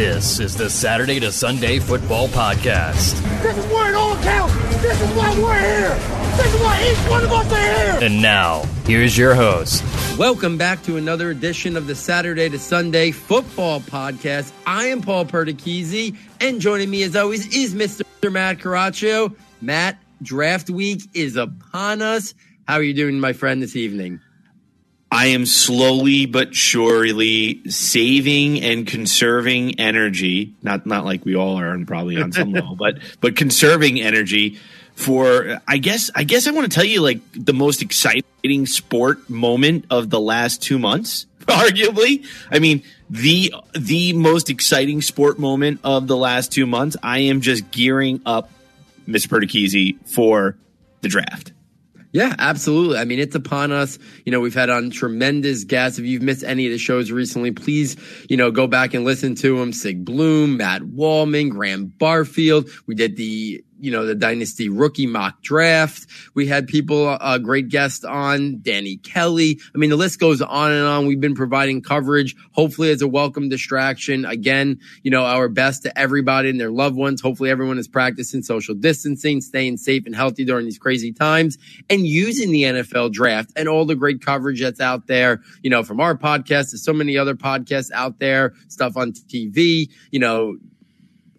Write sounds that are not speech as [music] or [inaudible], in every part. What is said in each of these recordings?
This is the Saturday to Sunday Football Podcast. This is where it all counts. This is why we're here. This is why each one of us are here. And now, here's your host. Welcome back to another edition of the Saturday to Sunday Football Podcast. I am Paul Perticchese, and joining me as always is Mr. Matt Caraccio. Matt, draft week is upon us. How are you doing, my friend, this evening? I am slowly but surely saving and conserving energy. Not not like we all are, and probably on some [laughs] level, but but conserving energy for. I guess I guess I want to tell you like the most exciting sport moment of the last two months. [laughs] Arguably, I mean the the most exciting sport moment of the last two months. I am just gearing up, Mr. Perticchese, for the draft. Yeah, absolutely. I mean, it's upon us. You know, we've had on tremendous guests. If you've missed any of the shows recently, please, you know, go back and listen to them. Sig Bloom, Matt Waldman, Graham Barfield. We did the you know, the Dynasty rookie mock draft. We had people, a uh, great guest on, Danny Kelly. I mean, the list goes on and on. We've been providing coverage, hopefully as a welcome distraction. Again, you know, our best to everybody and their loved ones. Hopefully everyone is practicing social distancing, staying safe and healthy during these crazy times and using the NFL draft and all the great coverage that's out there, you know, from our podcast to so many other podcasts out there, stuff on TV, you know,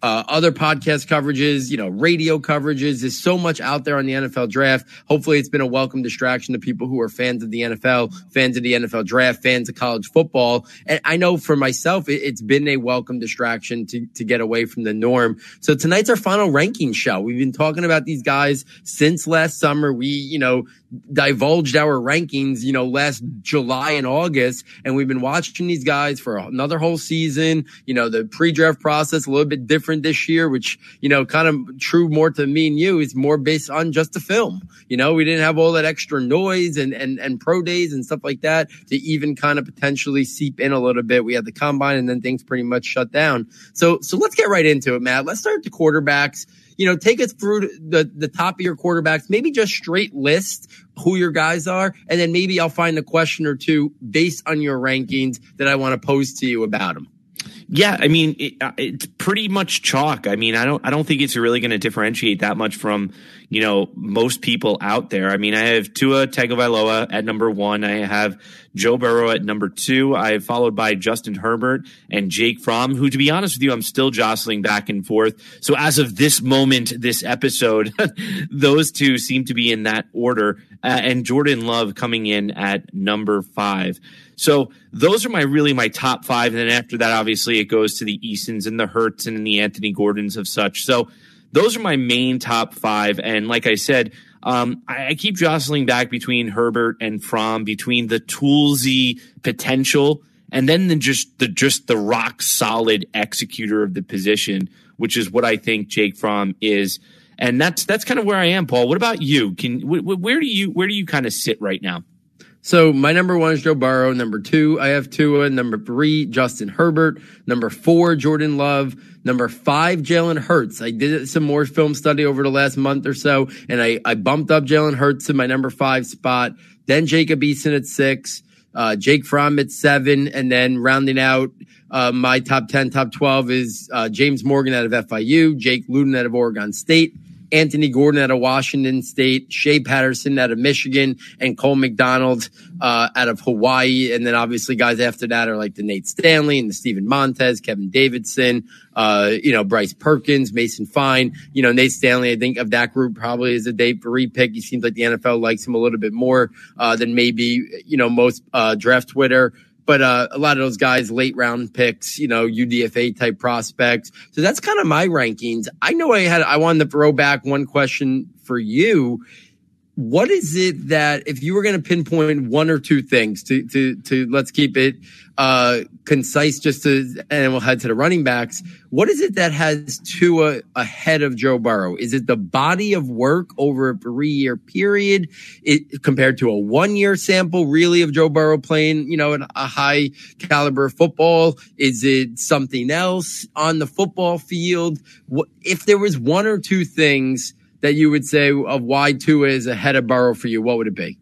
uh, other podcast coverages, you know, radio coverages. There's so much out there on the NFL draft. Hopefully, it's been a welcome distraction to people who are fans of the NFL, fans of the NFL draft, fans of college football. And I know for myself, it, has been a welcome distraction to, to get away from the norm. So tonight's our final ranking show. We've been talking about these guys since last summer. We, you know, divulged our rankings, you know, last July and August. And we've been watching these guys for another whole season. You know, the pre-draft process a little bit different this year, which, you know, kind of true more to me and you is more based on just the film. You know, we didn't have all that extra noise and, and, and pro days and stuff like that to even kind of potentially seep in a little bit. We had the combine and then things pretty much shut down. So, so let's get right into it, Matt. Let's start the quarterbacks you know, take us through the, the top of your quarterbacks, maybe just straight list who your guys are. And then maybe I'll find a question or two based on your rankings that I want to pose to you about them. Yeah, I mean it, uh, it's pretty much chalk. I mean, I don't I don't think it's really going to differentiate that much from you know most people out there. I mean, I have Tua Tagovailoa at number one. I have Joe Burrow at number two. I have followed by Justin Herbert and Jake Fromm, who, to be honest with you, I'm still jostling back and forth. So as of this moment, this episode, [laughs] those two seem to be in that order, uh, and Jordan Love coming in at number five. So those are my really my top five. And then after that, obviously it goes to the Easons and the Hurts and the Anthony Gordons of such. So those are my main top five. And like I said, um, I, I, keep jostling back between Herbert and Fromm, between the toolsy potential and then the just the just the rock solid executor of the position, which is what I think Jake Fromm is. And that's that's kind of where I am, Paul. What about you? Can where do you where do you kind of sit right now? So my number one is Joe Burrow. Number two, I have Tua. Number three, Justin Herbert. Number four, Jordan Love. Number five, Jalen Hurts. I did some more film study over the last month or so, and I, I bumped up Jalen Hurts to my number five spot. Then Jacob Eason at six, uh, Jake Fromm at seven, and then rounding out uh, my top 10, top 12 is uh, James Morgan out of FIU, Jake Luton out of Oregon State, Anthony Gordon out of Washington State, Shea Patterson out of Michigan, and Cole McDonald uh, out of Hawaii. And then obviously guys after that are like the Nate Stanley and the Steven Montez, Kevin Davidson, uh, you know, Bryce Perkins, Mason Fine. You know, Nate Stanley, I think of that group probably is a day for repick. He seems like the NFL likes him a little bit more uh, than maybe, you know, most uh, draft Twitter but uh, a lot of those guys late round picks, you know, UDFA type prospects. So that's kind of my rankings. I know I had I wanted to throw back one question for you what is it that if you were going to pinpoint one or two things to to to let's keep it uh concise just to and we'll head to the running backs what is it that has Tua ahead of Joe Burrow? Is it the body of work over a 3 year period? It, compared to a 1 year sample really of Joe Burrow playing you know a high caliber football? Is it something else on the football field? What, if there was one or two things that you would say of why Tua is ahead of Burrow for you, what would it be?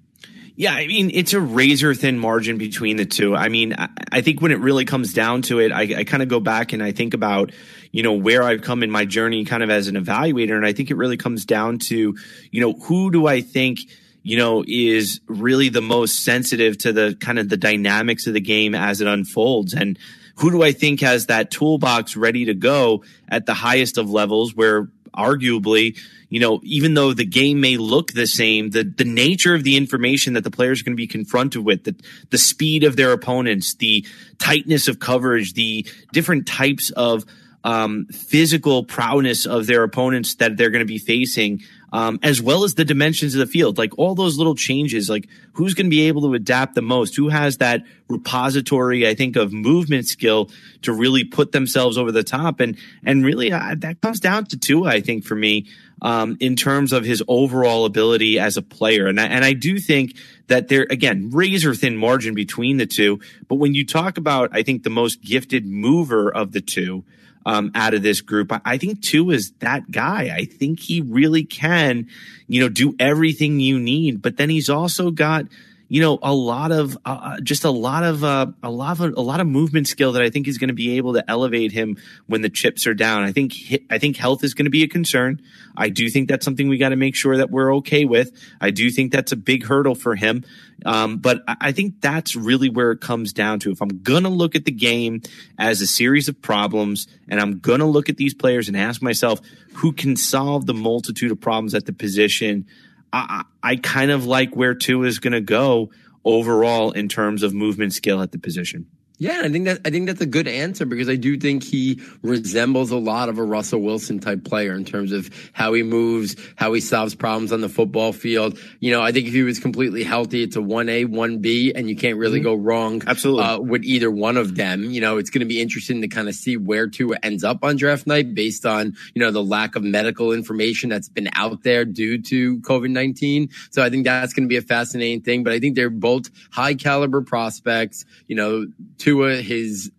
Yeah, I mean, it's a razor thin margin between the two. I mean, I, I think when it really comes down to it, I, I kind of go back and I think about, you know, where I've come in my journey kind of as an evaluator. And I think it really comes down to, you know, who do I think, you know, is really the most sensitive to the kind of the dynamics of the game as it unfolds. And who do I think has that toolbox ready to go at the highest of levels where arguably, you know, even though the game may look the same, the, the nature of the information that the players are going to be confronted with, the, the speed of their opponents, the tightness of coverage, the different types of um, physical prowess of their opponents that they're going to be facing, um, as well as the dimensions of the field. Like all those little changes, like who's going to be able to adapt the most? Who has that repository, I think, of movement skill to really put themselves over the top? And, and really uh, that comes down to Tua, I think, for me. Um, in terms of his overall ability as a player. And I, and I do think that there, again, razor thin margin between the two. But when you talk about, I think the most gifted mover of the two, um, out of this group. I, I think Tua is that guy. I think he really can, you know, do everything you need. But then he's also got, you know, a lot of uh, uh just a lot of uh, a lot of a lot of movement skill that I think is going to be able to elevate him when the chips are down. I think I think health is going to be a concern. I do think that's something we got to make sure that we're okay with. I do think that's a big hurdle for him. Um, but I think that's really where it comes down to. If I'm going to look at the game as a series of problems and I'm going to look at these players and ask myself who can solve the multitude of problems at the position, I, I kind of like where Tua is going to go overall in terms of movement skill at the position. Yeah, I think that I think that's a good answer because I do think he resembles a lot of a Russell Wilson type player in terms of how he moves, how he solves problems on the football field. You know, I think if he was completely healthy, it's a one A, one B, and you can't really mm-hmm. go wrong absolutely uh, with either one of them. You know, it's going to be interesting to kind of see where Tua ends up on draft night based on you know the lack of medical information that's been out there due to COVID nineteen. So I think that's going to be a fascinating thing. But I think they're both high caliber prospects. You know, Tua Tua, his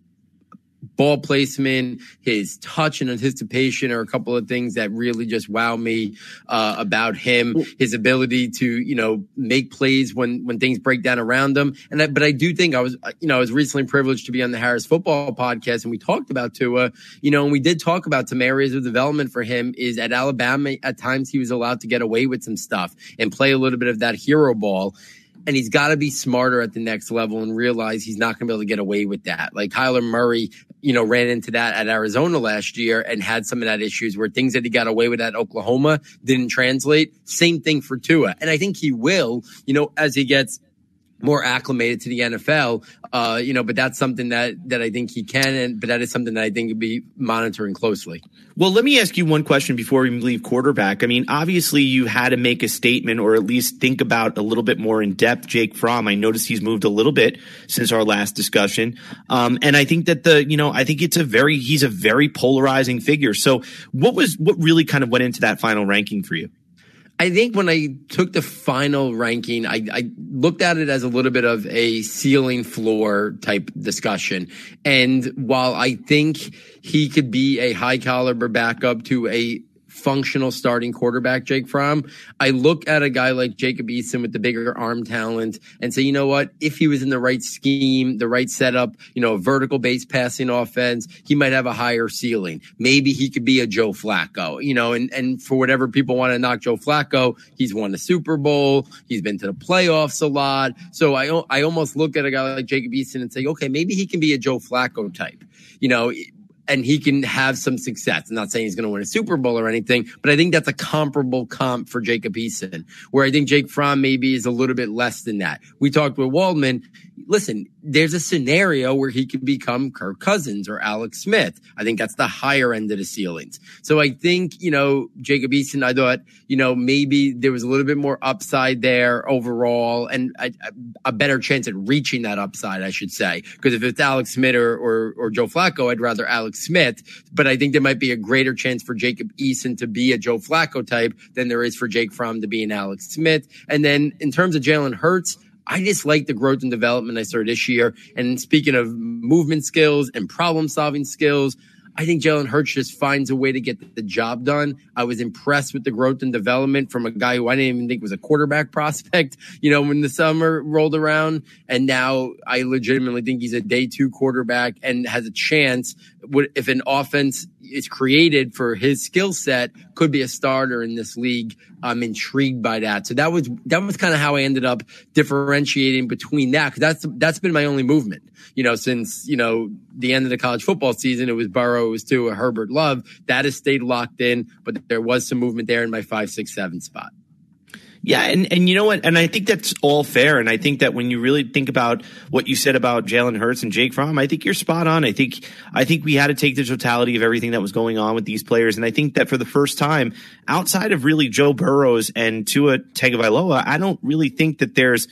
ball placement, his touch and anticipation are a couple of things that really just wow me uh, about him. His ability to you know make plays when when things break down around him. And I, but I do think I was you know I was recently privileged to be on the Harris Football Podcast and we talked about Tua. You know, and we did talk about some areas of development for him. Is at Alabama at times he was allowed to get away with some stuff and play a little bit of that hero ball and he's got to be smarter at the next level and realize he's not going to be able to get away with that. Like Kyler Murray, you know, ran into that at Arizona last year and had some of that issues where things that he got away with at Oklahoma didn't translate. Same thing for Tua. And I think he will, you know, as he gets more acclimated to the NFL. Uh, you know, but that's something that that I think he can, and but that is something that I think he'll be monitoring closely. Well, let me ask you one question before we leave quarterback. I mean, obviously you had to make a statement or at least think about a little bit more in depth. Jake Fromm, I noticed he's moved a little bit since our last discussion, um, and I think that the you know I think it's a very he's a very polarizing figure. So, what was what really kind of went into that final ranking for you? I think when I took the final ranking, I, I, looked at it as a little bit of a ceiling floor type discussion. And while I think he could be a high caliber backup to a functional starting quarterback, Jake Fromm. I look at a guy like Jacob Eason with the bigger arm talent and say, you know what? If he was in the right scheme, the right setup, you know, vertical based passing offense, he might have a higher ceiling. Maybe he could be a Joe Flacco, you know, and, and for whatever people want to knock Joe Flacco, he's won the Super Bowl. He's been to the playoffs a lot. So I, I almost look at a guy like Jacob Eason and say, okay, maybe he can be a Joe Flacco type. You know, and he can have some success. I'm not saying he's going to win a Super Bowl or anything, but I think that's a comparable comp for Jacob Eason, where I think Jake Fromm maybe is a little bit less than that. We talked with Waldman listen, there's a scenario where he could become Kirk Cousins or Alex Smith. I think that's the higher end of the ceilings. So I think, you know, Jacob Eason, I thought, you know, maybe there was a little bit more upside there overall and a, a better chance at reaching that upside, I should say. Because if it's Alex Smith or, or, or Joe Flacco, I'd rather Alex Smith. But I think there might be a greater chance for Jacob Eason to be a Joe Flacco type than there is for Jake Fromm to be an Alex Smith. And then in terms of Jalen Hurts, I just like the growth and development I saw this year. And speaking of movement skills and problem solving skills, I think Jalen Hurts just finds a way to get the job done. I was impressed with the growth and development from a guy who I didn't even think was a quarterback [laughs] prospect, you know, when the summer rolled around. And now I legitimately think he's a day two quarterback and has a chance. If an offense is created for his skill set, could be a starter in this league. I'm intrigued by that. So that was that was kind of how I ended up differentiating between that because that's that's been my only movement. You know, since you know the end of the college football season, it was Burrow, it was Tua Herbert Love. That has stayed locked in, but there was some movement there in my five, six, seven spot. Yeah, and, and you know what? And I think that's all fair. And I think that when you really think about what you said about Jalen Hurts and Jake Fromm, I think you're spot on. I think I think we had to take the totality of everything that was going on with these players. And I think that for the first time, outside of really Joe Burrows and Tua Tagovailoa, I don't really think that there's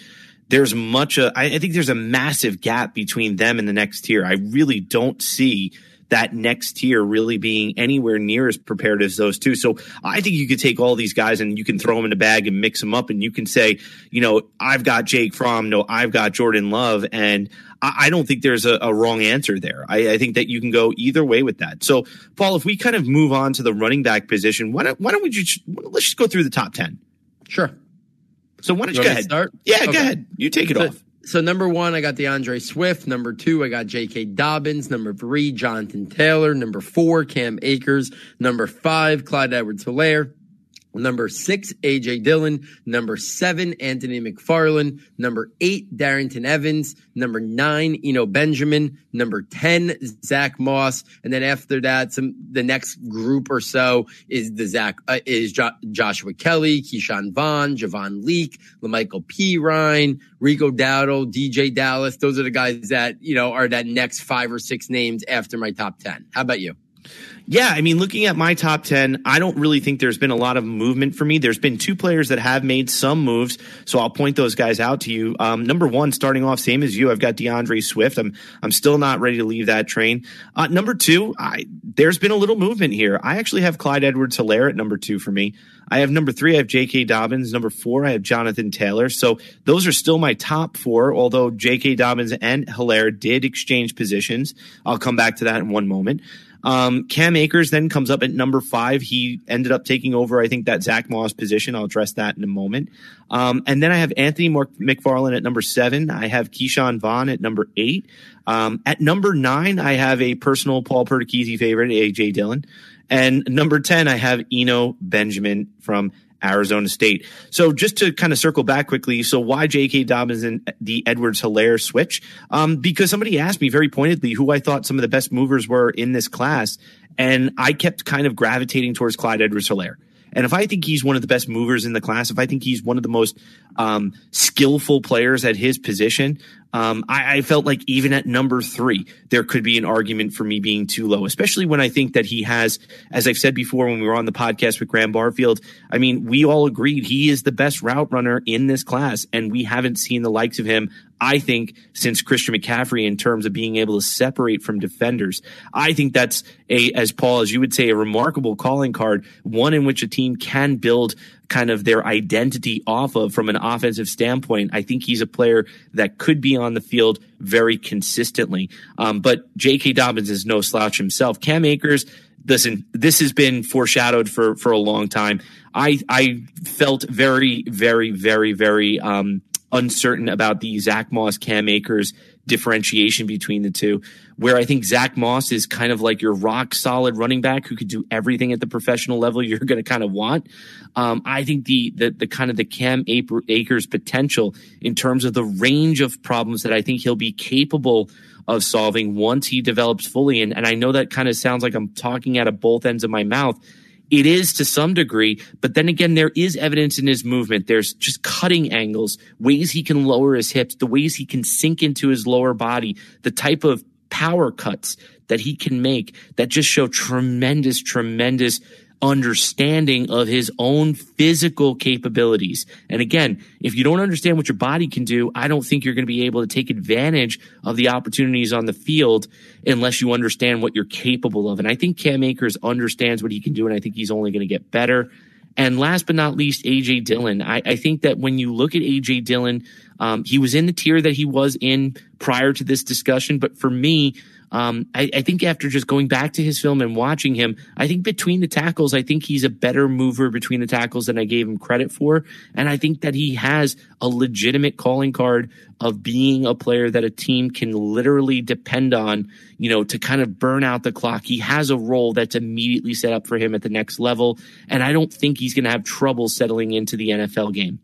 there's much. A, I, I think there's a massive gap between them and the next tier. I really don't see that next tier really being anywhere near as prepared as those two. So I think you could take all these guys and you can throw them in a bag and mix them up and you can say, you know, I've got Jake Fromm, no, I've got Jordan Love. And I, don't think there's a, a wrong answer there. I, I, think that you can go either way with that. So Paul, if we kind of move on to the running back position, why don't, why don't we just, let's just go through the top 10. Sure. So why don't you, you go ahead? Start? Yeah, okay. go ahead. You take it so, off. So number one, I got D'Andre Swift. Number two, I got J.K. Dobbins. Number three, Jonathan Taylor. Number four, Cam Akers. Number five, Clyde Edwards-Helaire. Number six, AJ Dillon. Number seven, Anthony McFarland. Number eight, Darrynton Evans. Number nine, Eno Benjamin. Number 10, Zach Moss. And then after that, some, the next group or so is the Zach, uh, is jo- Joshua Kelly, Ke'Shawn Vaughn, Javon Leake, LaMichael P. Ryan, Rico Dowdle, DeeJay Dallas. Those are the guys that, you know, are that next five or six names after my top 10. How about you? Yeah, I mean, looking at my top 10, I don't really think there's been a lot of movement for me. There's been two players that have made some moves, so I'll point those guys out to you. Um, number one, starting off, same as you, I've got D'Andre Swift. I'm I'm still not ready to leave that train. Uh, number two, I, there's been a little movement here. I actually have Clyde Edwards-Helaire at number two for me. I have number three, I have J.K. Dobbins. Number four, I have Jonathan Taylor. So those are still my top four, although J.K. Dobbins and Helaire did exchange positions. I'll come back to that in one moment. Um, Cam Akers then comes up at number five. He ended up taking over, I think, that Zach Moss position. I'll address that in a moment. Um, and then I have Anthony McFarland at number seven. I have Ke'Shawn Vaughn at number eight. Um, at number nine, I have a personal Paul Perticchese favorite, AJ Dillon. And number 10, I have Eno Benjamin from Arizona State. So just to kind of circle back quickly, so why J.K. Dobbins and the Edwards-Helaire switch? Um, because somebody asked me very pointedly who I thought some of the best movers were in this class, and I kept kind of gravitating towards Clyde Edwards-Helaire. And if I think he's one of the best movers in the class, if I think he's one of the most um, skillful players at his position, um, I, I, felt like even at number three, there could be an argument for me being too low, especially when I think that he has, as I've said before when we were on the podcast with Graham Barfield, I mean, we all agreed he is the best route runner in this class, and we haven't seen the likes of him, I think, since Christian McCaffrey in terms of being able to separate from defenders. I think that's a, as Paul, as you would say, a remarkable calling card, one in which a team can build kind of their identity off of from an offensive standpoint. I think he's a player that could be on the field very consistently. Um, but J.K. Dobbins is no slouch himself. Cam Akers, listen, this has been foreshadowed for for a long time. I I felt very, very, very, very um, uncertain about the Zach Moss Cam Akers differentiation between the two, where I think Zach Moss is kind of like your rock solid running back who could do everything at the professional level you're going to kind of want. Um, I think the, the, the kind of the Cam Akers potential in terms of the range of problems that I think he'll be capable of solving once he develops fully. And, and I know that kind of sounds like I'm talking out of both ends of my mouth it is to some degree, but then again, there is evidence in his movement. There's just cutting angles, ways he can lower his hips, the ways he can sink into his lower body, the type of power cuts that he can make that just show tremendous, tremendous understanding of his own physical capabilities. And again, if you don't understand what your body can do, I don't think you're going to be able to take advantage of the opportunities on the field unless you understand what you're capable of. And I think Cam Akers understands what he can do, and I think he's only going to get better. And last but not least, AJ Dillon. I, I think that when you look at AJ Dillon, Um, he was in the tier that he was in prior to this discussion, but for me, um, I, I, think after just going back to his film and watching him, I think between the tackles, I think he's a better mover between the tackles than I gave him credit for. And I think that he has a legitimate calling card of being a player that a team can literally depend on, you know, to kind of burn out the clock. He has a role that's immediately set up for him at the next level. And I don't think he's going to have trouble settling into the NFL game.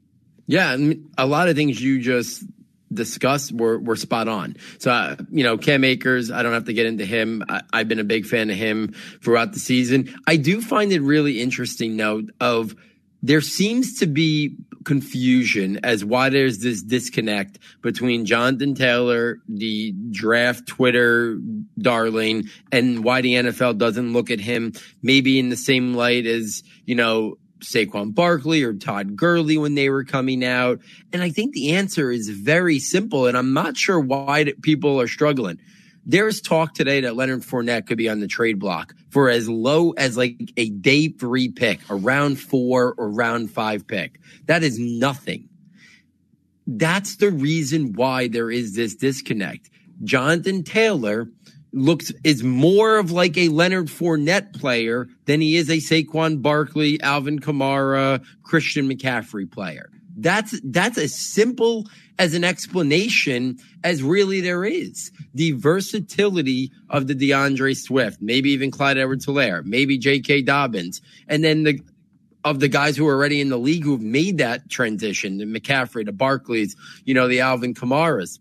Yeah, a lot of things you just discussed were, were spot on. So, uh, you know, Cam Akers, I don't have to get into him. I, have been a big fan of him throughout the season. I do find it really interesting, though, of there seems to be confusion as why there's this disconnect between Jonathan Taylor, the draft Twitter darling, and why the NFL doesn't look at him maybe in the same light as, you know, Saquon Barkley or Todd Gurley when they were coming out? And I think the answer is very simple, and I'm not sure why people are struggling. There's talk today that Leonard Fournette could be on the trade block for as low as like a day three pick, a round four or round five pick. That is nothing. That's the reason why there is this disconnect. Jonathan Taylor looks is more of like a Leonard Fournette player than he is a Saquon Barkley, Alvin Kamara, Christian McCaffrey player. That's that's as simple as an explanation as really there is. The versatility of the D'Andre Swift, maybe even Clyde Edwards-Helaire, maybe J.K. Dobbins, and then the of the guys who are already in the league who've made that transition, the McCaffrey, the Barkleys, you know, the Alvin Kamaras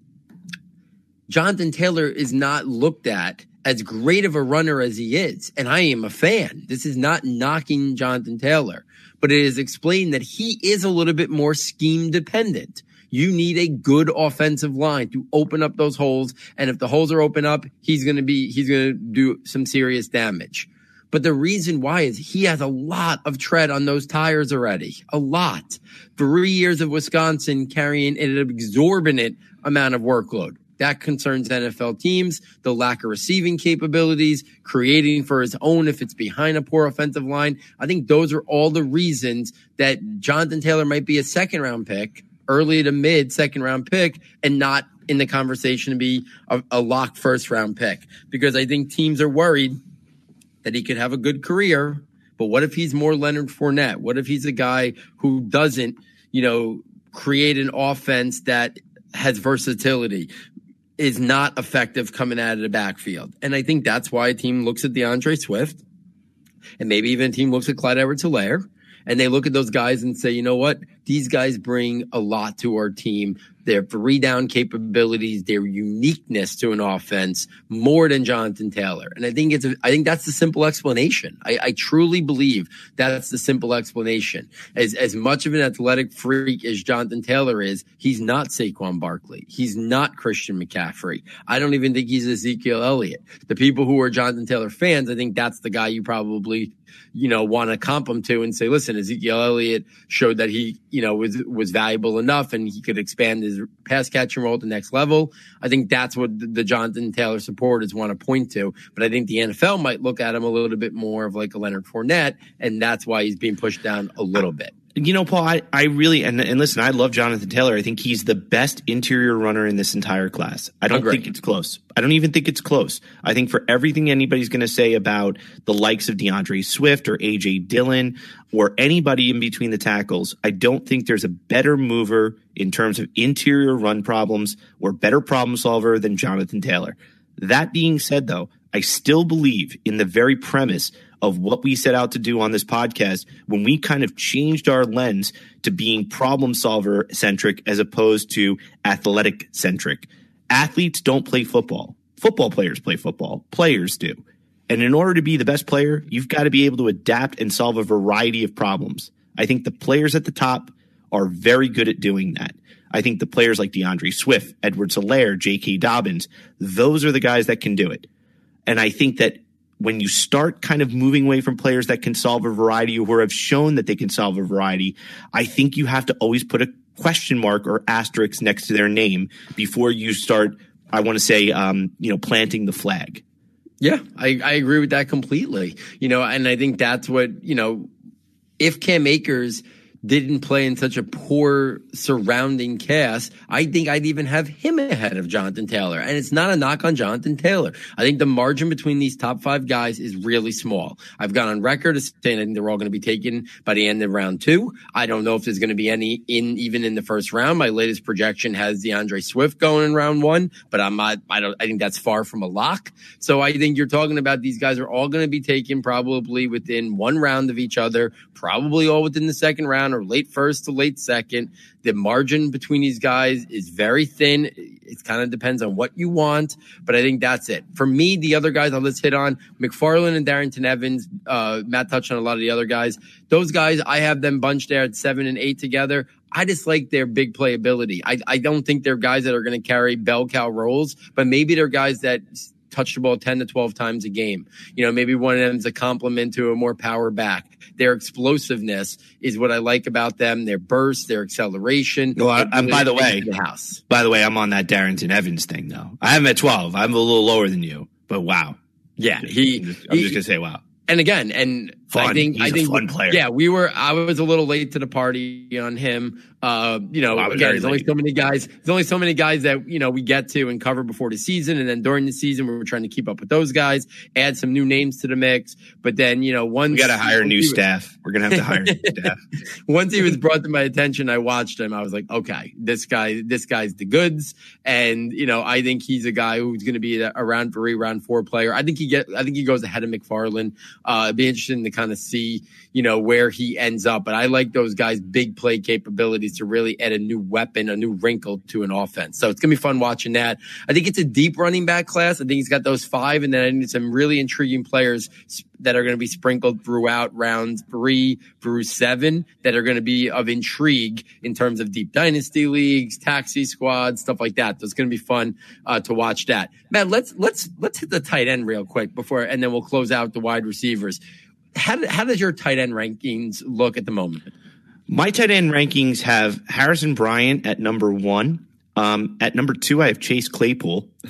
Jonathan Taylor is not looked at as great of a runner as he is. And I am a fan. This is not knocking Jonathan Taylor, but it is explained that he is a little bit more scheme dependent. You need a good offensive line to open up those holes. And if the holes are open up, he's going to be, he's going to do some serious damage. But the reason why is he has a lot of tread on those tires already. A lot. Three years of Wisconsin carrying an exorbitant amount of workload. That concerns NFL teams, the lack of receiving capabilities, creating for his own if it's behind a poor offensive line. I think those are all the reasons that Jonathan Taylor might be a second round pick, early to mid second round pick, and not in the conversation to be a, a lock first round pick. Because I think teams are worried that he could have a good career, but what if he's more Leonard Fournette? What if he's a guy who doesn't, you know, create an offense that has versatility, is not effective coming out of the backfield. And I think that's why a team looks at D'Andre Swift and maybe even a team looks at Clyde Edwards Helaire and they look at those guys and say, you know what? These guys bring a lot to our team their three down capabilities, their uniqueness to an offense more than Jonathan Taylor. And I think it's, a, I think that's the simple explanation. I, I truly believe that's the simple explanation. As, as much of an athletic freak as Jonathan Taylor is, he's not Saquon Barkley. He's not Christian McCaffrey. I don't even think he's Ezekiel Elliott. The people who are Jonathan Taylor fans, I think that's the guy you probably you know, want to comp him to and say, listen, Ezekiel Elliott showed that he, you know, was was valuable enough and he could expand his pass catching role to the next level. I think that's what the, the Jonathan Taylor supporters want to point to. But I think the NFL might look at him a little bit more of like a Leonard Fournette, and that's why he's being pushed down a little bit you know, Paul, I, I really and, and listen, I love Jonathan Taylor. I think he's the best interior runner in this entire class. I don't think it's close. I don't even think it's close. I think for everything anybody's going to say about the likes of D'Andre Swift or AJ Dillon or anybody in between the tackles, I don't think there's a better mover in terms of interior run problems or better problem solver than Jonathan Taylor. That being said, though, I still believe in the very premise of what we set out to do on this podcast when we kind of changed our lens to being problem solver centric as opposed to athletic centric. Athletes don't play football. Football players play football. Players do. And in order to be the best player, you've got to be able to adapt and solve a variety of problems. I think the players at the top are very good at doing that. I think the players like D'Andre Swift, Edwards-Helaire, J.K. Dobbins, those are the guys that can do it. And I think that when you start kind of moving away from players that can solve a variety or have shown that they can solve a variety, I think you have to always put a question mark or asterisk next to their name before you start, I want to say, um, you know, planting the flag. Yeah, I, I agree with that completely. You know, and I think that's what, you know, if Cam Akers didn't play in such a poor surrounding cast, I think I'd even have him ahead of Jonathan Taylor. And it's not a knock on Jonathan Taylor. I think the margin between these top five guys is really small. I've gone on record as saying they're all going to be taken by the end of round two. I don't know if there's going to be any in even in the first round. My latest projection has D'Andre Swift going in round one, but I'm not, I don't, I think that's far from a lock. So I think you're talking about these guys are all going to be taken probably within one round of each other, probably all within the second round or late first to late second. The margin between these guys is very thin. It kind of depends on what you want, but I think that's it. For me, the other guys I'll just hit on McFarland and Darrynton Evans. Uh, Matt touched on a lot of the other guys. Those guys, I have them bunched there at seven and eight together. I just like their big playability. I, I don't think they're guys that are going to carry bell cow roles, but maybe they're guys that touch the ball 10 to 12 times a game. You know, maybe one of them is a compliment to a more power back. Their explosiveness is what I like about them. Their burst, their acceleration. Well, I, I'm, by the way, the house. By the way, I'm on that Darrynton Evans thing though. I'm at 12. I'm a little lower than you, but wow. Yeah, he. I'm just, I'm he, just gonna say wow. And again, and Fun. I think He's I think fun player. Yeah, we were. I was a little late to the party on him. Uh, you know, again, there's only late. so many guys. There's only so many guys that you know we get to and cover before the season, and then during the season, we were trying to keep up with those guys, add some new names to the mix. But then, you know, once We got to hire new he- staff. We're gonna have to hire new [laughs] staff. once he was brought to my attention, I watched him. I was like, okay, this guy, this guy's the goods. And, you know, I think he's a guy who's going to be a round three, round four player. I think he get, I think he goes ahead of McFarland. Uh, it'd be interesting to kind of see, you know, where he ends up. But I like those guys' big play capabilities to really add a new weapon, a new wrinkle to an offense. So it's going to be fun watching that. I think it's a deep running back class. I think he's got those five and then I think some really intriguing players that are going to be sprinkled throughout rounds three through seven that are going to be of intrigue in terms of deep dynasty leagues, taxi squads, stuff like that. So it's going to be fun uh, to watch that. Matt, let's let's let's hit the tight end real quick before, and then we'll close out the wide receivers. How, how does your tight end rankings look at the moment? My tight end rankings have Harrison Bryant at number one. Um, at number two, I have Chase Claypool. [laughs]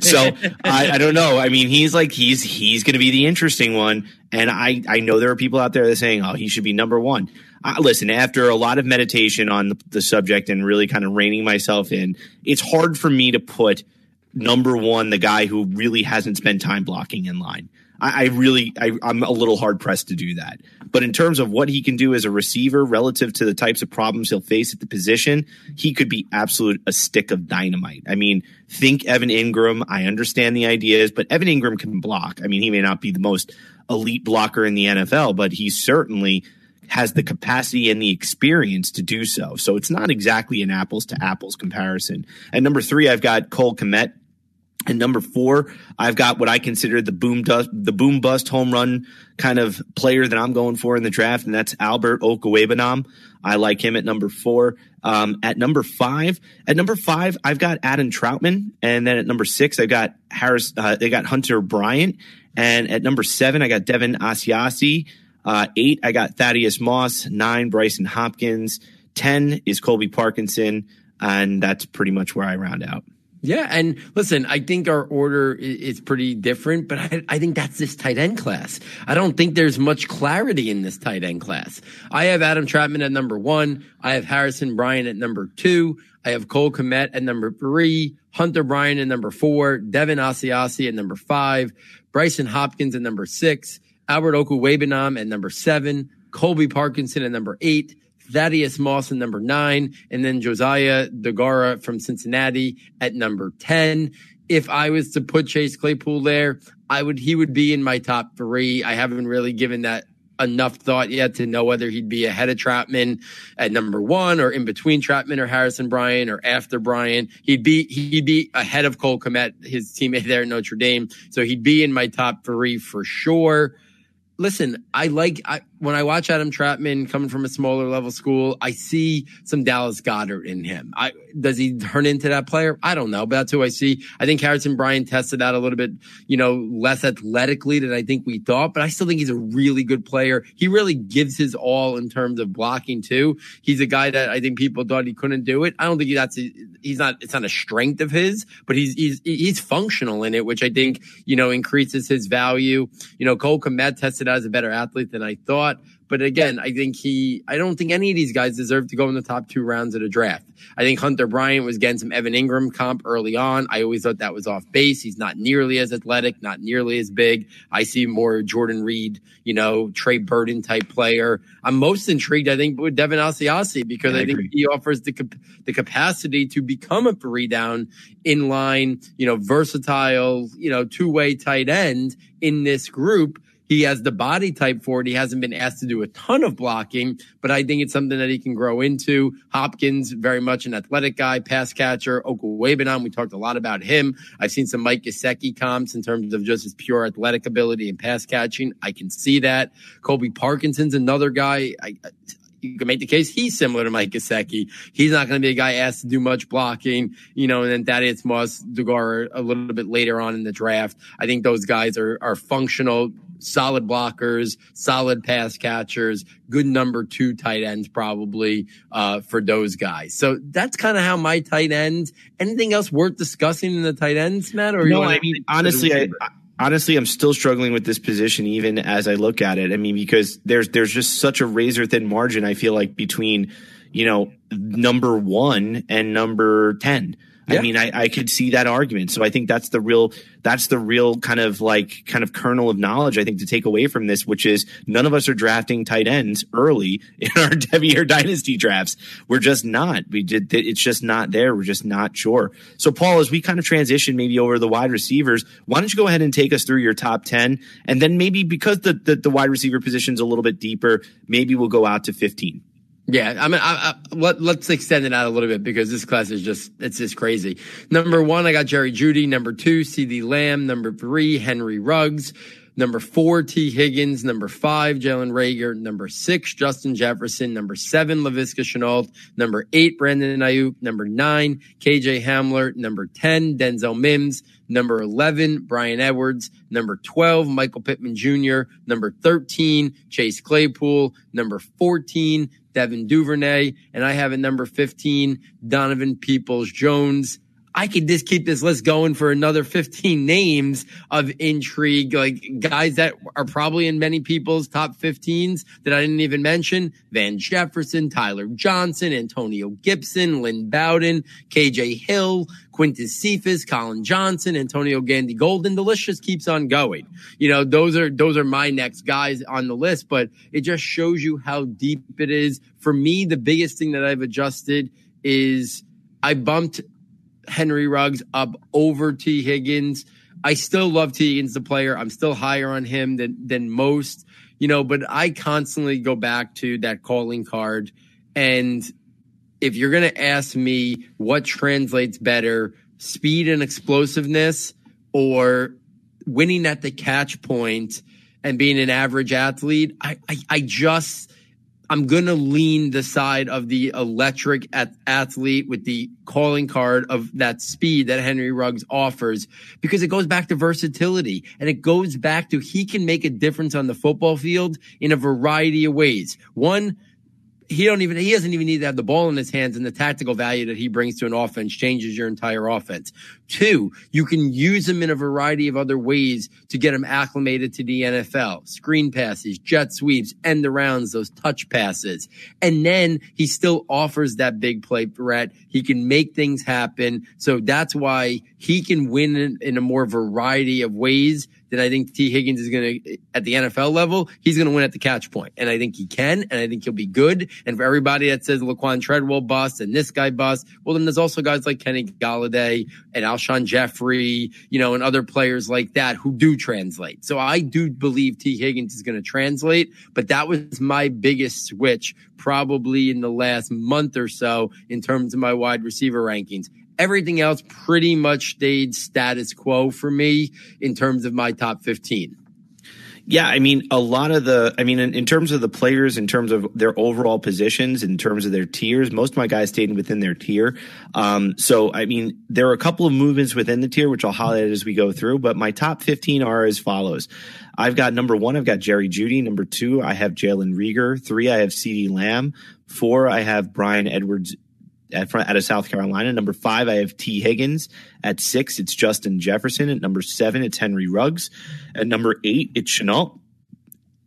so I, I don't know. I mean, he's like he's he's going to be the interesting one, and I I know there are people out there that are saying, oh, he should be number one. Uh, listen, after a lot of meditation on the, the subject and really kind of reining myself in, it's hard for me to put number one the guy who really hasn't spent time blocking in line. I, I really, I, I'm a little hard pressed to do that. But in terms of what he can do as a receiver relative to the types of problems he'll face at the position, he could be absolute a stick of dynamite. I mean, think Evan Engram. I understand the ideas, but Evan Engram can block. I mean, he may not be the most elite blocker in the NFL, but he certainly has the capacity and the experience to do so. So it's not exactly an apples to apples comparison. At number three, I've got Cole Kmet. And number four, I've got what I consider the boom dust, the boom bust home run kind of player that I'm going for in the draft, and that's Albert Okwuegbunam. I like him at number four. Um, at number five, at number five, I've got Adam Trautman, and then at number six, I've got Harris. Uh, they got Hunter Bryant, and at number seven, I got Devin Asiasi. Uh, eight, I got Thaddeus Moss. Nine, Brycen Hopkins. Ten is Colby Parkinson, and that's pretty much where I round out. Yeah, and listen, I think our order is pretty different, but I, I, think that's this tight end class. I don't think there's much clarity in this tight end class. I have Adam Trautman at number one. I have Harrison Bryan at number two. I have Cole Kmet at number three. Hunter Bryan at number four. Devin Asiasi at number five. Brycen Hopkins at number six. Albert Okwuegbunam at number seven. Colby Parkinson at number eight. Thaddeus Moss at number nine, and then Josiah Deguara from Cincinnati at number 10. If I was to put Chase Claypool there, I would, he would be in my top three. I haven't really given that enough thought yet to know whether he'd be ahead of Trautman at number one or in between Trautman or Harrison Bryan or after Bryan. He'd be, he'd be ahead of Cole Kmet, his teammate there at Notre Dame. So he'd be in my top three for sure listen, I like I, when I watch Adam Trautman coming from a smaller level school. I see some Dallas Goedert in him. I, does he turn into that player? I don't know, but that's who I see. I think Harrison Bryant tested out a little bit, you know, less athletically than I think we thought, but I still think he's a really good player. He really gives his all in terms of blocking too. He's a guy that I think people thought he couldn't do it. I don't think that's he's not. It's not a strength of his, but he's he's he's functional in it, which I think you know increases his value. You know, Cole Kmet tested out as a better athlete than I thought. Thought. But again, I think he, I don't think any of these guys deserve to go in the top two rounds of the draft. I think Hunter Bryant was getting some Evan Engram comp early on. I always thought that was off base. He's not nearly as athletic, not nearly as big. I see more Jordan Reed, you know, Trey Burton type player. I'm most intrigued, I think, with Devin Asiasi because I, I think he offers the the capacity to become a three down in line, you know, versatile, you know, two way tight end in this group he has the body type for it. He hasn't been asked to do a ton of blocking, but I think it's something that he can grow into. Hopkins, very much an athletic guy, pass catcher. Okwuegbunam, we talked a lot about him. I've seen some Mike Gesicki comps in terms of just his pure athletic ability and pass catching. I can see that. Colby Parkinson's another guy. I, you can make the case he's similar to Mike Gesicki. He's not going to be a guy asked to do much blocking, you know, and then Thaddeus Moss, Dugar a little bit later on in the draft. I think those guys are, are functional, solid blockers, solid pass catchers, good number two tight ends probably, uh, for those guys. So that's kind of how my tight ends, anything else worth discussing in the tight ends, Matt? Or no, I mean, honestly, I, honestly, I'm still struggling with this position even as I look at it. I mean, because there's there's just such a razor thin margin. I feel like between you know number one and number ten. Yeah. I mean, I, I could see that argument. So I think that's the real, that's the real kind of like, kind of kernel of knowledge, I think, to take away from this, which is none of us are drafting tight ends early [laughs] in our heavier dynasty drafts. We're just not. We did, it's just not there. We're just not sure. So, Paul, as we kind of transition maybe over the wide receivers, why don't you go ahead and take us through your top 10? And then maybe because the, the, the wide receiver position's a little bit deeper, maybe we'll go out to 15. Yeah, I mean, I, I, let, let's extend it out a little bit because this class is just, it's just crazy. Number one, I got Jerry Jeudy. Number two, CeeDee Lamb. Number three, Henry Ruggs. Number four, Tee Higgins. Number five, Jalen Reagor. Number six, Justin Jefferson. Number seven, Laviska Shenault. Number eight, Brandon Aiyuk. Number nine, KJ Hamler. Number 10, Denzel Mims. Number 11, Bryan Edwards. Number 12, Michael Pittman Jr. Number 13, Chase Claypool. Number 14, Devin Duvernay, and I have at number 15, Donovan Peoples Jones. I could just keep this list going for another 15 names of intrigue, like guys that are probably in many people's top 15s that I didn't even mention. Van Jefferson, Tyler Johnson, Antonio Gibson, Lynn Bowden, KJ Hill, Quintez Cephus, Collin Johnson, Antonio Gandy Golden. The list just keeps on going. You know, those are, those are my next guys on the list, but it just shows you how deep it is. For me, the biggest thing that I've adjusted is I bumped Henry Ruggs up over Tee Higgins. I still love Tee Higgins, the player. I'm still higher on him than than most, you know. But I constantly go back to that calling card, and if you're going to ask me what translates better, speed and explosiveness, or winning at the catch point and being an average athlete, I I, I just I'm going to lean the side of the electric athlete with the calling card of that speed that Henry Ruggs offers because it goes back to versatility and it goes back to he can make a difference on the football field in a variety of ways. One, he don't even he doesn't even need to have the ball in his hands and the tactical value that he brings to an offense changes your entire offense. Two, you can use him in a variety of other ways to get him acclimated to the NFL. Screen passes, jet sweeps, end arounds, those touch passes. And then he still offers that big play threat. He can make things happen. So that's why he can win in, in a more variety of ways that I think Tee Higgins is going to, at the NFL level, he's going to win at the catch point. And I think he can, and I think he'll be good. And for everybody that says Laquan Treadwell bust and this guy bust, well, then there's also guys like Kenny Golladay and Alshon Jeffery, you know, and other players like that who do translate. So I do believe Tee Higgins is going to translate, but that was my biggest switch probably in the last month or so in terms of my wide receiver rankings. Everything else pretty much stayed status quo for me in terms of my top 15. Yeah, I mean, a lot of the, I mean, in, in, terms of the players, in terms of their overall positions, in terms of their tiers, most of my guys stayed within their tier. Um, so, I mean, there are a couple of movements within the tier, which I'll highlight as we go through, but my top 15 are as follows. I've got number one, I've got Jerry Jeudy. Number two, I have Jalen Reagor. Three, I have CeeDee Lamb. Four, I have Bryan Edwards at, out of South Carolina. Number five, I have Tee Higgins. At six, it's Justin Jefferson. At number seven, it's Henry Ruggs. At number eight, it's Shenault.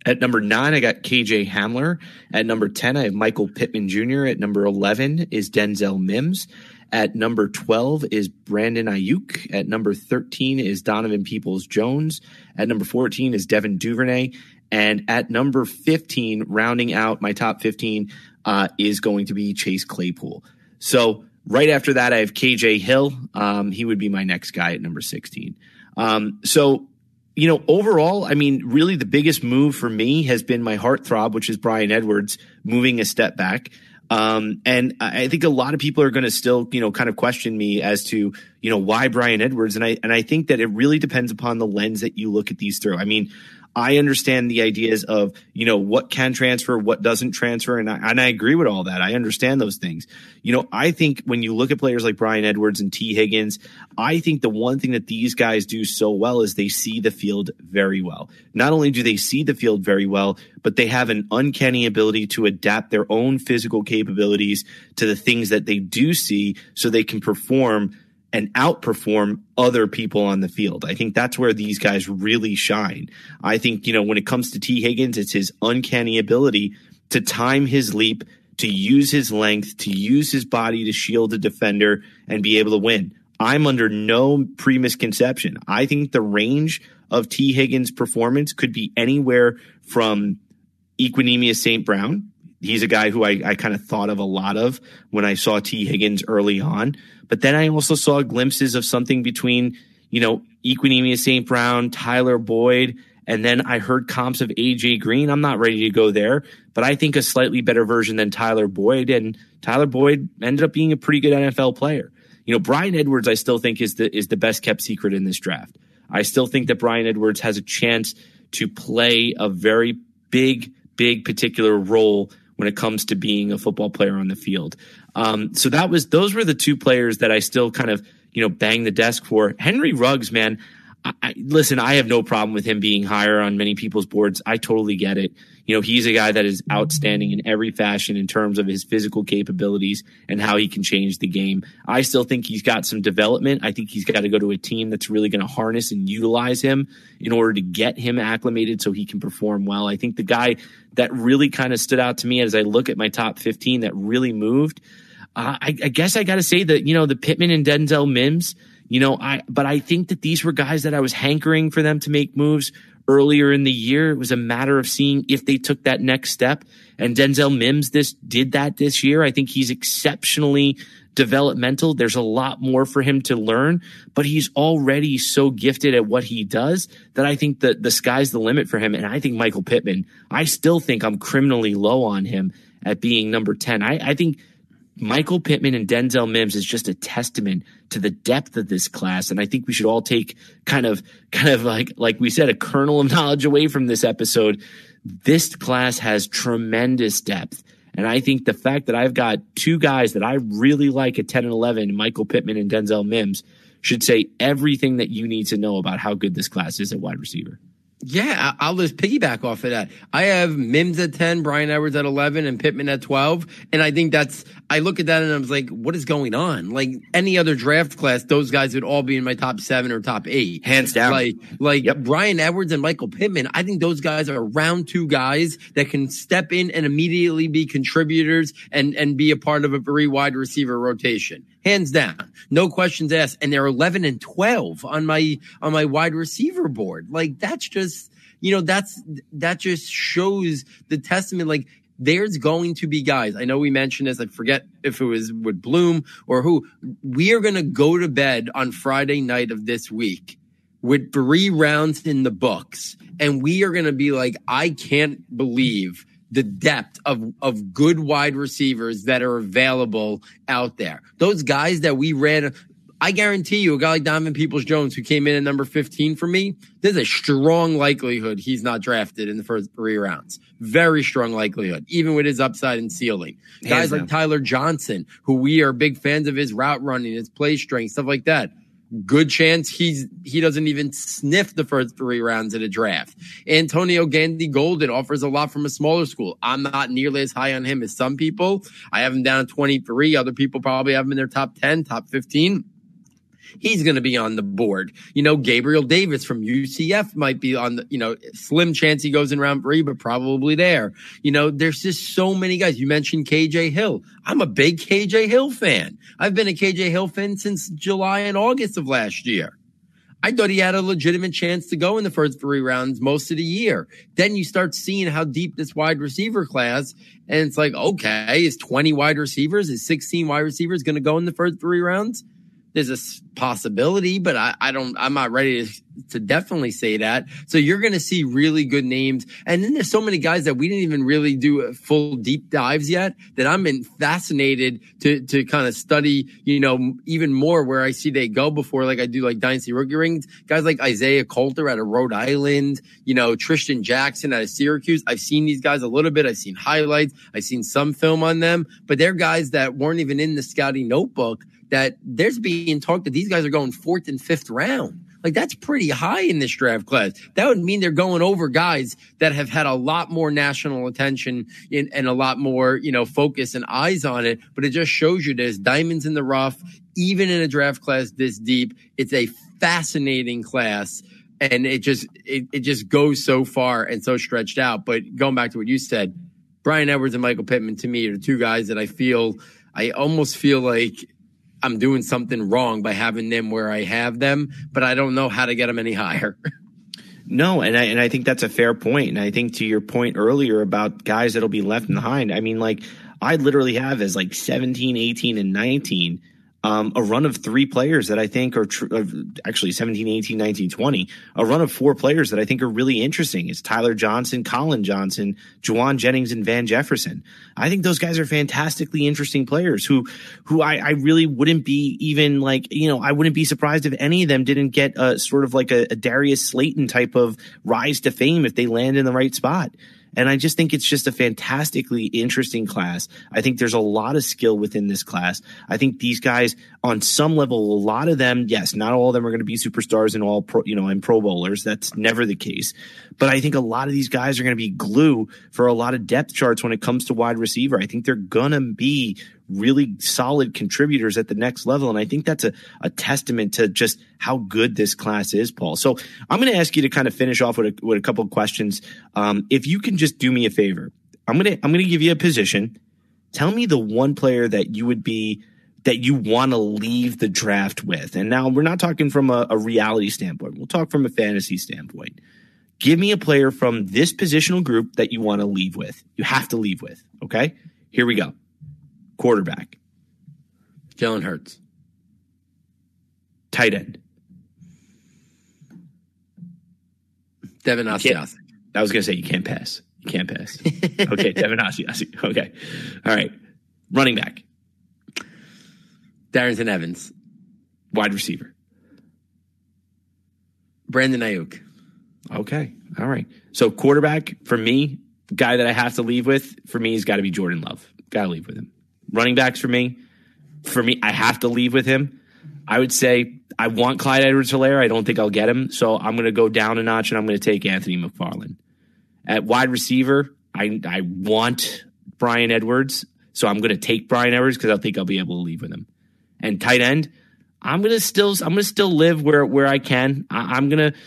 At number nine, I got KJ Hamler. At number 10, I have Michael Pittman Jr. At number 11 is Denzel Mims. At number 12 is Brandon Aiyuk. At number 13 is Donovan Peoples Jones. At number 14 is Devin Duvernay. And at number 15, rounding out my top 15, uh, is going to be Chase Claypool. So right after that, I have KJ Hill. Um, he would be my next guy at number 16. Um, so, you know, overall, I mean, really the biggest move for me has been my heartthrob, which is Bryan Edwards moving a step back. Um, and I think a lot of people are going to still, you know, kind of question me as to, you know, why Bryan Edwards. And I, and I think that it really depends upon the lens that you look at these through. I mean, I understand the ideas of, you know, what can transfer, what doesn't transfer. And I, and I agree with all that. I understand those things. You know, I think when you look at players like Bryan Edwards and Tee Higgins, I think the one thing that these guys do so well is they see the field very well. Not only do they see the field very well, but they have an uncanny ability to adapt their own physical capabilities to the things that they do see so they can perform and outperform other people on the field. I think that's where these guys really shine. I think, you know, when it comes to Tee Higgins, it's his uncanny ability to time his leap, to use his length, to use his body to shield a defender and be able to win. I'm under no pre misconception. I think the range of Tee Higgins' performance could be anywhere from Equanimeous St. Brown. He's a guy who I, I kind of thought of a lot of when I saw Tee Higgins early on but then I also saw glimpses of something between, you know, Equanimeous St. Brown, Tyler Boyd, and then I heard comps of AJ Green. I'm not ready to go there, but I think a slightly better version than Tyler Boyd. And Tyler Boyd ended up being a pretty good NFL player. You know, Bryan Edwards, I still think is the is the best kept secret in this draft. I still think that Bryan Edwards has a chance to play a very big, big particular role when it comes to being a football player on the field. Um, so that was those were the two players that I still kind of you know bang the desk for. Henry Ruggs, man. I, listen, I have no problem with him being higher on many people's boards. I totally get it. You know, he's a guy that is outstanding in every fashion in terms of his physical capabilities and how he can change the game. I still think he's got some development. I think he's got to go to a team that's really going to harness and utilize him in order to get him acclimated so he can perform well. I think the guy that really kind of stood out to me as I look at my top 15 that really moved uh, I, I, guess I got to say that you know the Pittman and Denzel Mims. You know, I but I think that these were guys that I was hankering for them to make moves earlier in the year. It was a matter of seeing if they took that next step. And Denzel Mims this did that this year. I think he's exceptionally developmental. There's a lot more for him to learn, but he's already so gifted at what he does that I think that the sky's the limit for him. And I think Michael Pittman, I still think I'm criminally low on him at being number 10. I, I think Michael Pittman and Denzel Mims is just a testament to the depth of this class. And I think we should all take kind of, kind of like, like we said, a kernel of [laughs] knowledge away from this episode. This class has tremendous depth. And I think the fact that I've got two guys that I really like at 10 and 11, Michael Pittman and Denzel Mims, should say everything that you need to know about how good this class is at wide receiver. Yeah, I'll just piggyback off of that. I have Mims at 10, Bryan Edwards at 11, and Pittman at 12. And I think that's, I look at that and I was like, what is going on? Like any other draft class, those guys would all be in my top seven or top eight. Hands down. Like, like yep. Bryan Edwards and Michael Pittman, I think those guys are round two guys that can step in and immediately be contributors and, and be a part of a very wide receiver rotation hands down, no questions asked. And they're 11 and 12 on my, on my wide receiver board. Like that's just, you know, that's, that just shows the testament. Like there's going to be guys. I know we mentioned this. I forget if it was with Bloom or who. We are going to go to bed on Friday night of this week with three rounds in the books. And we are going to be like, I can't believe the depth of, of good wide receivers that are available out there. Those guys that we ran, I guarantee you, a guy like Donovan Peoples Jones, who came in at number 15 for me, there's a strong likelihood he's not drafted in the first three rounds. Very strong likelihood, even with his upside and ceiling. Guys like Tyler Johnson, who we are big fans of his route running, his play strength, stuff like that good chance he's he doesn't even sniff the first three rounds of the draft. Antonio Gandy Golden offers a lot from a smaller school. I'm not nearly as high on him as some people. I have him down at 23. Other people probably have him in their top 10, top 15. He's going to be on the board. You know, Gabriel Davis from UCF might be on the, you know, slim chance he goes in round three, but probably there. You know, there's just so many guys. You mentioned KJ Hill. I'm a big KJ Hill fan. I've been a KJ Hill fan since July and August of last year. I thought he had a legitimate chance to go in the first three rounds most of the year. Then you start seeing how deep this wide receiver class, and it's like, okay, is 20 wide receivers, is 16 wide receivers going to go in the first three rounds? There's a possibility, but I, I don't, I'm not ready to, to definitely say that. So you're going to see really good names. And then there's so many guys that we didn't even really do full deep dives yet that I'm in fascinated to, to kind of study, you know, even more where I see they go before, like I do like Dynasty Rookie Rings. Guys like Isaiah Coulter out of Rhode Island, you know, Trishton Jackson out of Syracuse. I've seen these guys a little bit. I've seen highlights. I've seen some film on them, but they're guys that weren't even in the scouting notebook that there's being talk that these guys are going fourth and fifth round. Like that's pretty high in this draft class. That would mean they're going over guys that have had a lot more national attention in, and a lot more, you know, focus and eyes on it. But it just shows you there's diamonds in the rough, even in a draft class this deep. It's a fascinating class and it just, it, it just goes so far and so stretched out. But going back to what you said, Bryan Edwards and Michael Pittman to me are two guys that I feel, I almost feel like I'm doing something wrong by having them where I have them, but I don't know how to get them any [laughs] higher. No, and I and I think that's a fair point. And I think to your point earlier about guys that'll be left behind. I mean, like I literally have as like 17, 18, and 19 um, a run of three players that I think are tr- actually 17, 18, 19, 20, a run of four players that I think are really interesting. It's Tyler Johnson, Collin Johnson, Jauan Jennings, and Van Jefferson. I think those guys are fantastically interesting players who, who I, I really wouldn't be even like, you know, I wouldn't be surprised if any of them didn't get a sort of like a, a Darius Slayton type of rise to fame if they land in the right spot. And I just think it's just a fantastically interesting class. I think there's a lot of skill within this class. I think these guys, on some level, a lot of them, yes, not all of them are going to be superstars and all pro, you know, and pro bowlers. That's never the case. But I think a lot of these guys are going to be glue for a lot of depth charts when it comes to wide receiver. I think they're going to be really solid contributors at the next level. And I think that's a, a testament to just how good this class is, Paul. So I'm going to ask you to kind of finish off with a, with a couple of questions. Um, if you can just do me a favor, I'm going to, I'm going to give you a position. Tell me the one player that you would be, that you want to leave the draft with. And now we're not talking from a, a reality standpoint. We'll talk from a fantasy standpoint. Give me a player from this positional group that you want to leave with. You have to leave with. Okay. Here we go quarterback. Jalen Hurts. Tight end. Devin Asiasi. I was going to say you can't pass. You can't pass. [laughs] okay, Devin Asiasi. [laughs] Okay. All right. Running back. Darrynton Evans. Wide receiver. Brandon Aiyuk. Okay. All right. So quarterback for me, guy that I have to leave with for me has got to be Jordan Love. Got to leave with him running backs for me. For me, I have to leave with him. I would say I want Clyde Edwards Helaire. I don't think I'll get him. So I'm going to go down a notch and I'm going to take Anthony McFarland. At wide receiver, I, I want Bryan Edwards. So I'm going to take Bryan Edwards because I think I'll be able to leave with him. And tight end, I'm going to still, I'm going to still live where, where I can. I, am going to,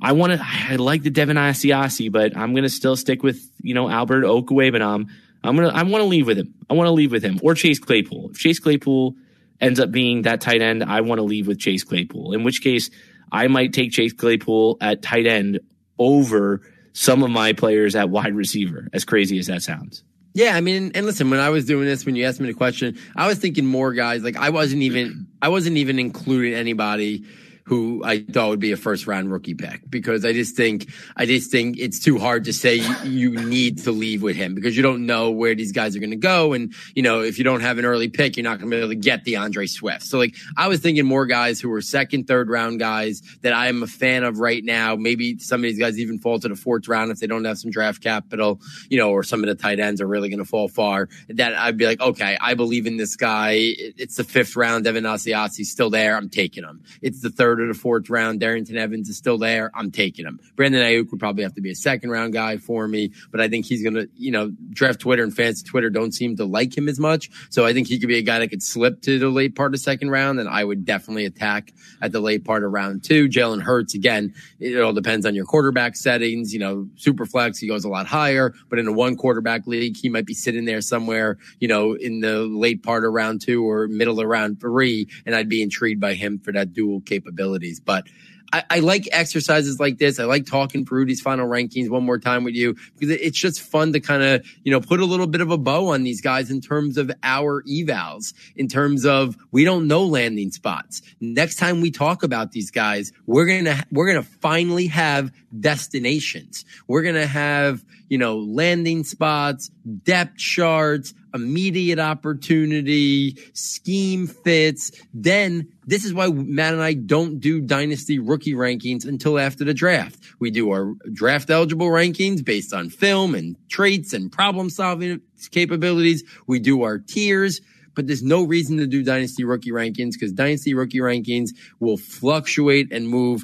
I want to, I like the Devin Asiasi, but I'm going to still stick with, you know, Albert Okwuegbunam. I'm gonna I want to leave with him. I want to leave with him or Chase Claypool. If Chase Claypool ends up being that tight end, I want to leave with Chase Claypool. In which case, I might take Chase Claypool at tight end over some of my players at wide receiver. As crazy as that sounds. Yeah, I mean, and listen, when I was doing this, when you asked me the question, I was thinking more guys. Like I wasn't even, I wasn't even including anybody who I thought would be a first round rookie pick because I just think I just think it's too hard to say you need to leave with him because you don't know where these guys are going to go and you know if you don't have an early pick you're not going to be able to get D'Andre Swift. So like I was thinking more guys who were second, third round guys that I am a fan of right now. Maybe some of these guys even fall to the fourth round if they don't have some draft capital, you know, or some of the tight ends are really going to fall far. That I'd be like, okay, I believe in this guy. It's the fifth round. Devin Asiasi still there. I'm taking him. It's the third third or the fourth round, Darrynton Evans is still there. I'm taking him. Brandon Aiyuk would probably have to be a second round guy for me, but I think he's going to, you know, draft Twitter and fans Twitter don't seem to like him as much. So I think he could be a guy that could slip to the late part of second round, and I would definitely attack at the late part of round two. Jalen Hurts, again, it all depends on your quarterback settings. You know, super flex, he goes a lot higher, but in a one quarterback league, he might be sitting there somewhere, you know, in the late part of round two or middle of round three, and I'd be intrigued by him for that dual capabilities. But I, I, like exercises like this. I like talking for Rudy's final rankings one more time with you because it's just fun to kind of, you know, put a little bit of a bow on these guys in terms of our evals, in terms of we don't know landing spots. Next time we talk about these guys, we're going to, we're going to finally have destinations. We're going to have, you know, landing spots, depth charts, immediate opportunity, scheme fits. Then this is why Matt and I don't do dynasty rookie rankings until after the draft. We do our draft eligible rankings based on film and traits and problem solving capabilities. We do our tiers but there's no reason to do dynasty rookie rankings because dynasty rookie rankings will fluctuate and move.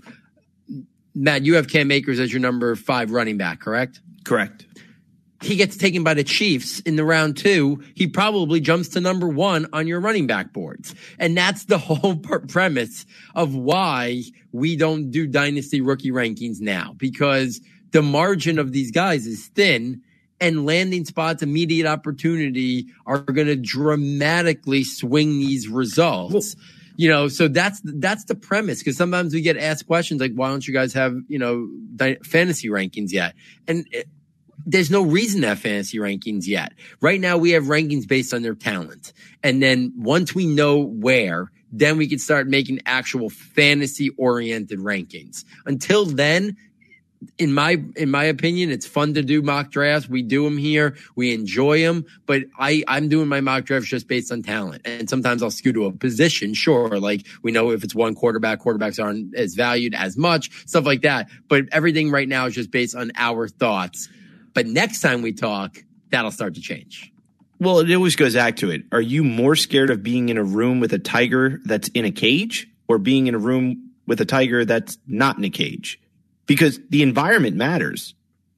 Matt, you have Cam Akers as your number five running back, correct? Correct he gets taken by the Chiefs in the round two, he probably jumps to number one on your running back boards. And that's the [laughs] whole premise of why we don't do dynasty rookie rankings now, because the margin of these guys is thin and landing spots, immediate opportunity are going to dramatically swing these results. You know, so that's that's the premise. Because sometimes we get asked questions like, "Why don't you guys have you know di- fantasy rankings yet?" And eh, there's no reason to have fantasy rankings yet. Right now, we have rankings based on their talent. And then once we know where, then we can start making actual fantasy oriented rankings. Until then, in my in my opinion, it's fun to do mock drafts. We do them here, we enjoy them. But I I'm doing my mock drafts just based on talent, and sometimes I'll skew to a position. Sure, like we know if it's one quarterback, quarterbacks aren't as valued as much, stuff like that. But everything right now is just based on our thoughts but next time we talk, that'll start to change. Well, it always goes back to it. Are you more scared of being in a room with a tiger that's in a cage or being in a room with a tiger that's not in a cage? Because the environment matters.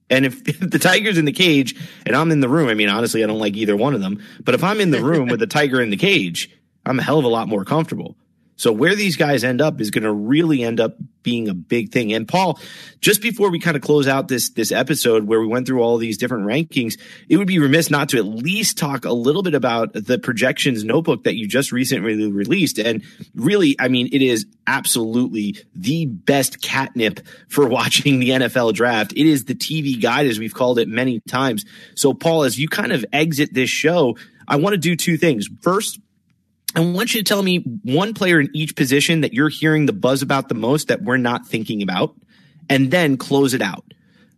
And if, [laughs] the tiger's in the cage and I'm in the room, I mean, honestly, I don't like either one of them. But if I'm in the room with the tiger in the cage, I'm a hell of a lot more comfortable. So where these guys end up is going to really end up being a big thing. And Paul, just before we kind of close out this this episode where we went through all these different rankings, it would be remiss not to at least talk a little bit about the projections notebook that you just recently released. And really, I mean, it is absolutely the best catnip for [laughs] watching the NFL draft. It is the TV guide, as we've called it many times. So, Paul, as you kind of exit this show, I want to do two things. First, I want you to tell me one player in each position that you're hearing the buzz about the most that we're not thinking about, and then close it out.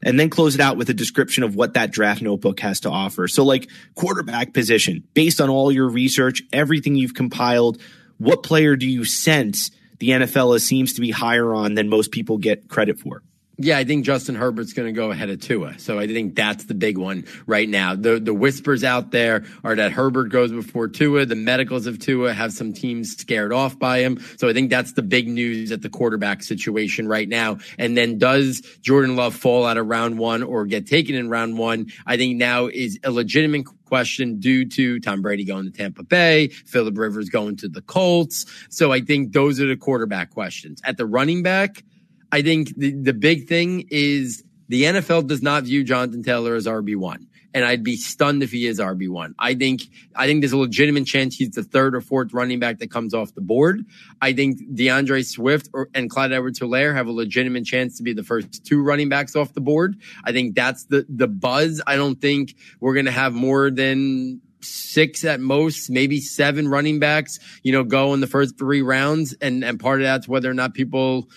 And then close it out with a description of what that draft notebook has to offer. So, like quarterback position, based on all your research, everything you've compiled, what player do you sense the NFL seems to be higher on than most people get credit for? Yeah, I think Justin Herbert's going to go ahead of Tua. So I think that's the big one right now. The the whispers out there are that Herbert goes before Tua. The medicals of Tua have some teams scared off by him. So I think that's the big news at the quarterback situation right now. And then does Jordan Love fall out of round one or get taken in round one? I think now is a legitimate question due to Tom Brady going to Tampa Bay, Philip Rivers going to the Colts. So I think those are the quarterback questions. At the running back, I think the, the big thing is the NFL does not view Jonathan Taylor as RB1. And I'd be stunned if he is RB1. I think, I think there's a legitimate chance he's the third or fourth running back that comes off the board. I think D'Andre Swift or, and Clyde Edwards Helaire have a legitimate chance to be the first two running backs off the board. I think that's the, the buzz. I don't think we're going to have more than six at most, maybe seven running backs, you know, go in the first three rounds. And, and part of that's whether or not people,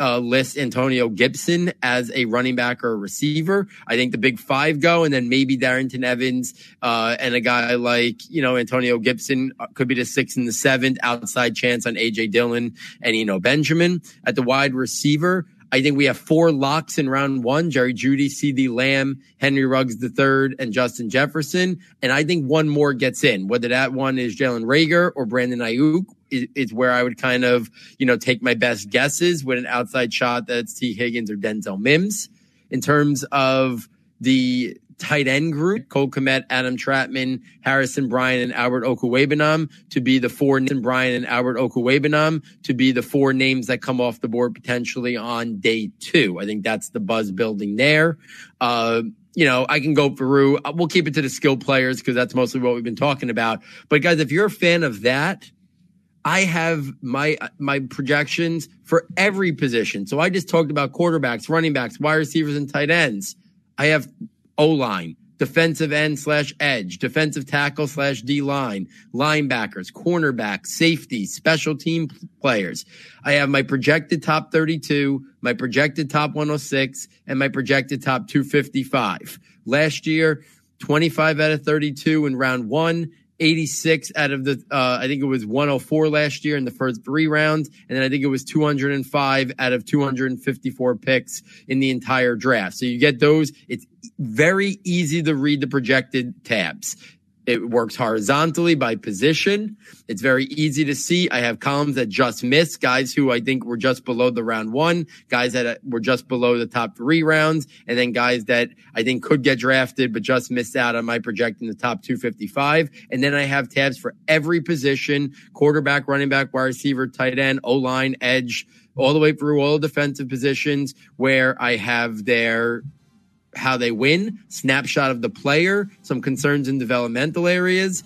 uh, list Antonio Gibson as a running back or a receiver. I think the big five go, and then maybe Darrynton Evans uh, and a guy like you know Antonio Gibson uh, could be the sixth and the seventh outside chance on AJ Dillon and you know Benjamin at the wide receiver. I think we have four locks in round one: Jerry Jeudy, CeeDee Lamb, Henry Ruggs third, and Justin Jefferson. And I think one more gets in, whether that one is Jalen Reagor or Brandon Aiyuk is, where I would kind of, you know, take my best guesses with an outside shot that's Tee Higgins or Denzel Mims. In terms of the tight end group, Cole Kmet, Adam Trautman, Harrison Bryant, and Albert Okwuegbunam to be the four, and Bryant and Albert Okwuegbunam to be the four names that come off the board potentially on day two. I think that's the buzz building there. Uh, you know, I can go through, we'll keep it to the skill players because that's mostly what we've been talking about. But guys, if you're a fan of that, I have my my projections for every position. So I just talked about quarterbacks, running backs, wide receivers, and tight ends. I have O line, defensive end slash edge, defensive tackle slash D line, linebackers, cornerbacks, safety, special team players. I have my projected top 32, my projected top 106, and my projected top 255. Last year, 25 out of 32 in round one, 86 out of the, uh, I think it was 104 last year in the first three rounds. And then I think it was 205 out of 254 picks in the entire draft. So you get those. It's very easy to read the projected tabs. It works horizontally by position. It's very easy to see. I have columns that just miss guys who I think were just below the round one, guys that uh, were just below the top three rounds, and then guys that I think could get drafted, but just missed out on my projecting the top 255. And then I have tabs for every position, quarterback, running back, wide receiver, tight end, O line, edge, all the way through all defensive positions where I have their how they win, snapshot of the player, some concerns in developmental areas,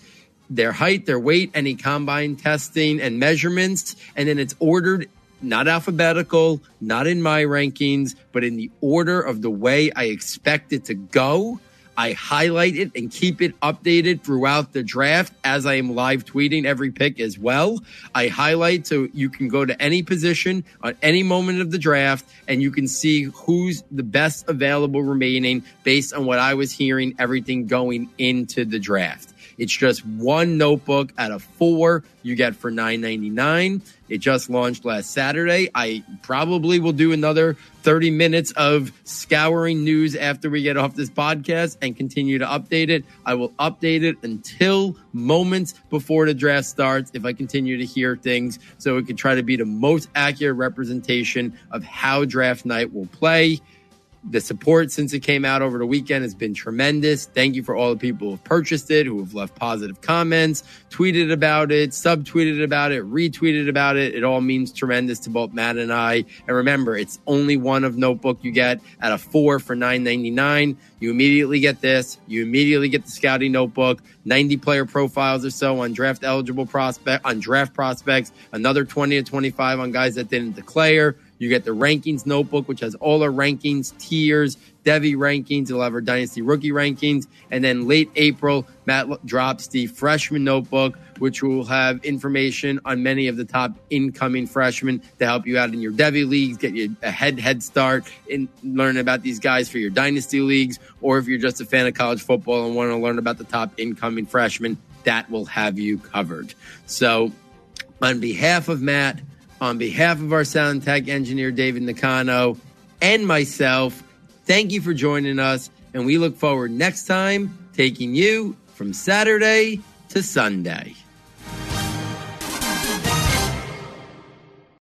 their height, their weight, any combine testing and measurements. And then it's ordered not alphabetical, not in my rankings, but in the order of the way I expect it to go. I highlight it and keep it updated throughout the draft as I am live tweeting every pick as well. I highlight so you can go to any position on any moment of the draft and you can see who's the best available remaining based on what I was hearing, everything going into the draft. It's just one notebook out of four you get for $9.99. It just launched last Saturday. I probably will do another 30 minutes of scouring news after we get off this podcast and continue to update it. I will update it until moments before the draft starts if I continue to hear things so it can try to be the most accurate representation of how draft night will play. The support since it came out over the weekend has been tremendous. Thank you for all the people who have purchased it, who have left positive comments, tweeted about it, subtweeted about it, retweeted about it. It all means tremendous to both Matt and I. And remember, it's only one of notebook you get at a four for nine ninety nine. You immediately get this. You immediately get the scouting notebook, 90 player profiles or so on draft eligible prospect on draft prospects, another 20 to 25 on guys that didn't declare. You get the rankings notebook, which has all our rankings, tiers, Devy rankings. It'll have our Dynasty rookie rankings. And then late April, Matt drops the freshman notebook, which will have information on many of the top incoming freshmen to help you out in your Devy leagues, get you a head head start in learning about these guys for your Dynasty leagues. Or if you're just a fan of college football and want to learn about the top incoming freshmen, that will have you covered. So, on behalf of Matt, on behalf of our sound tech engineer, David Nakano, and myself, thank you for joining us. And we look forward next time taking you from Saturday to Sunday.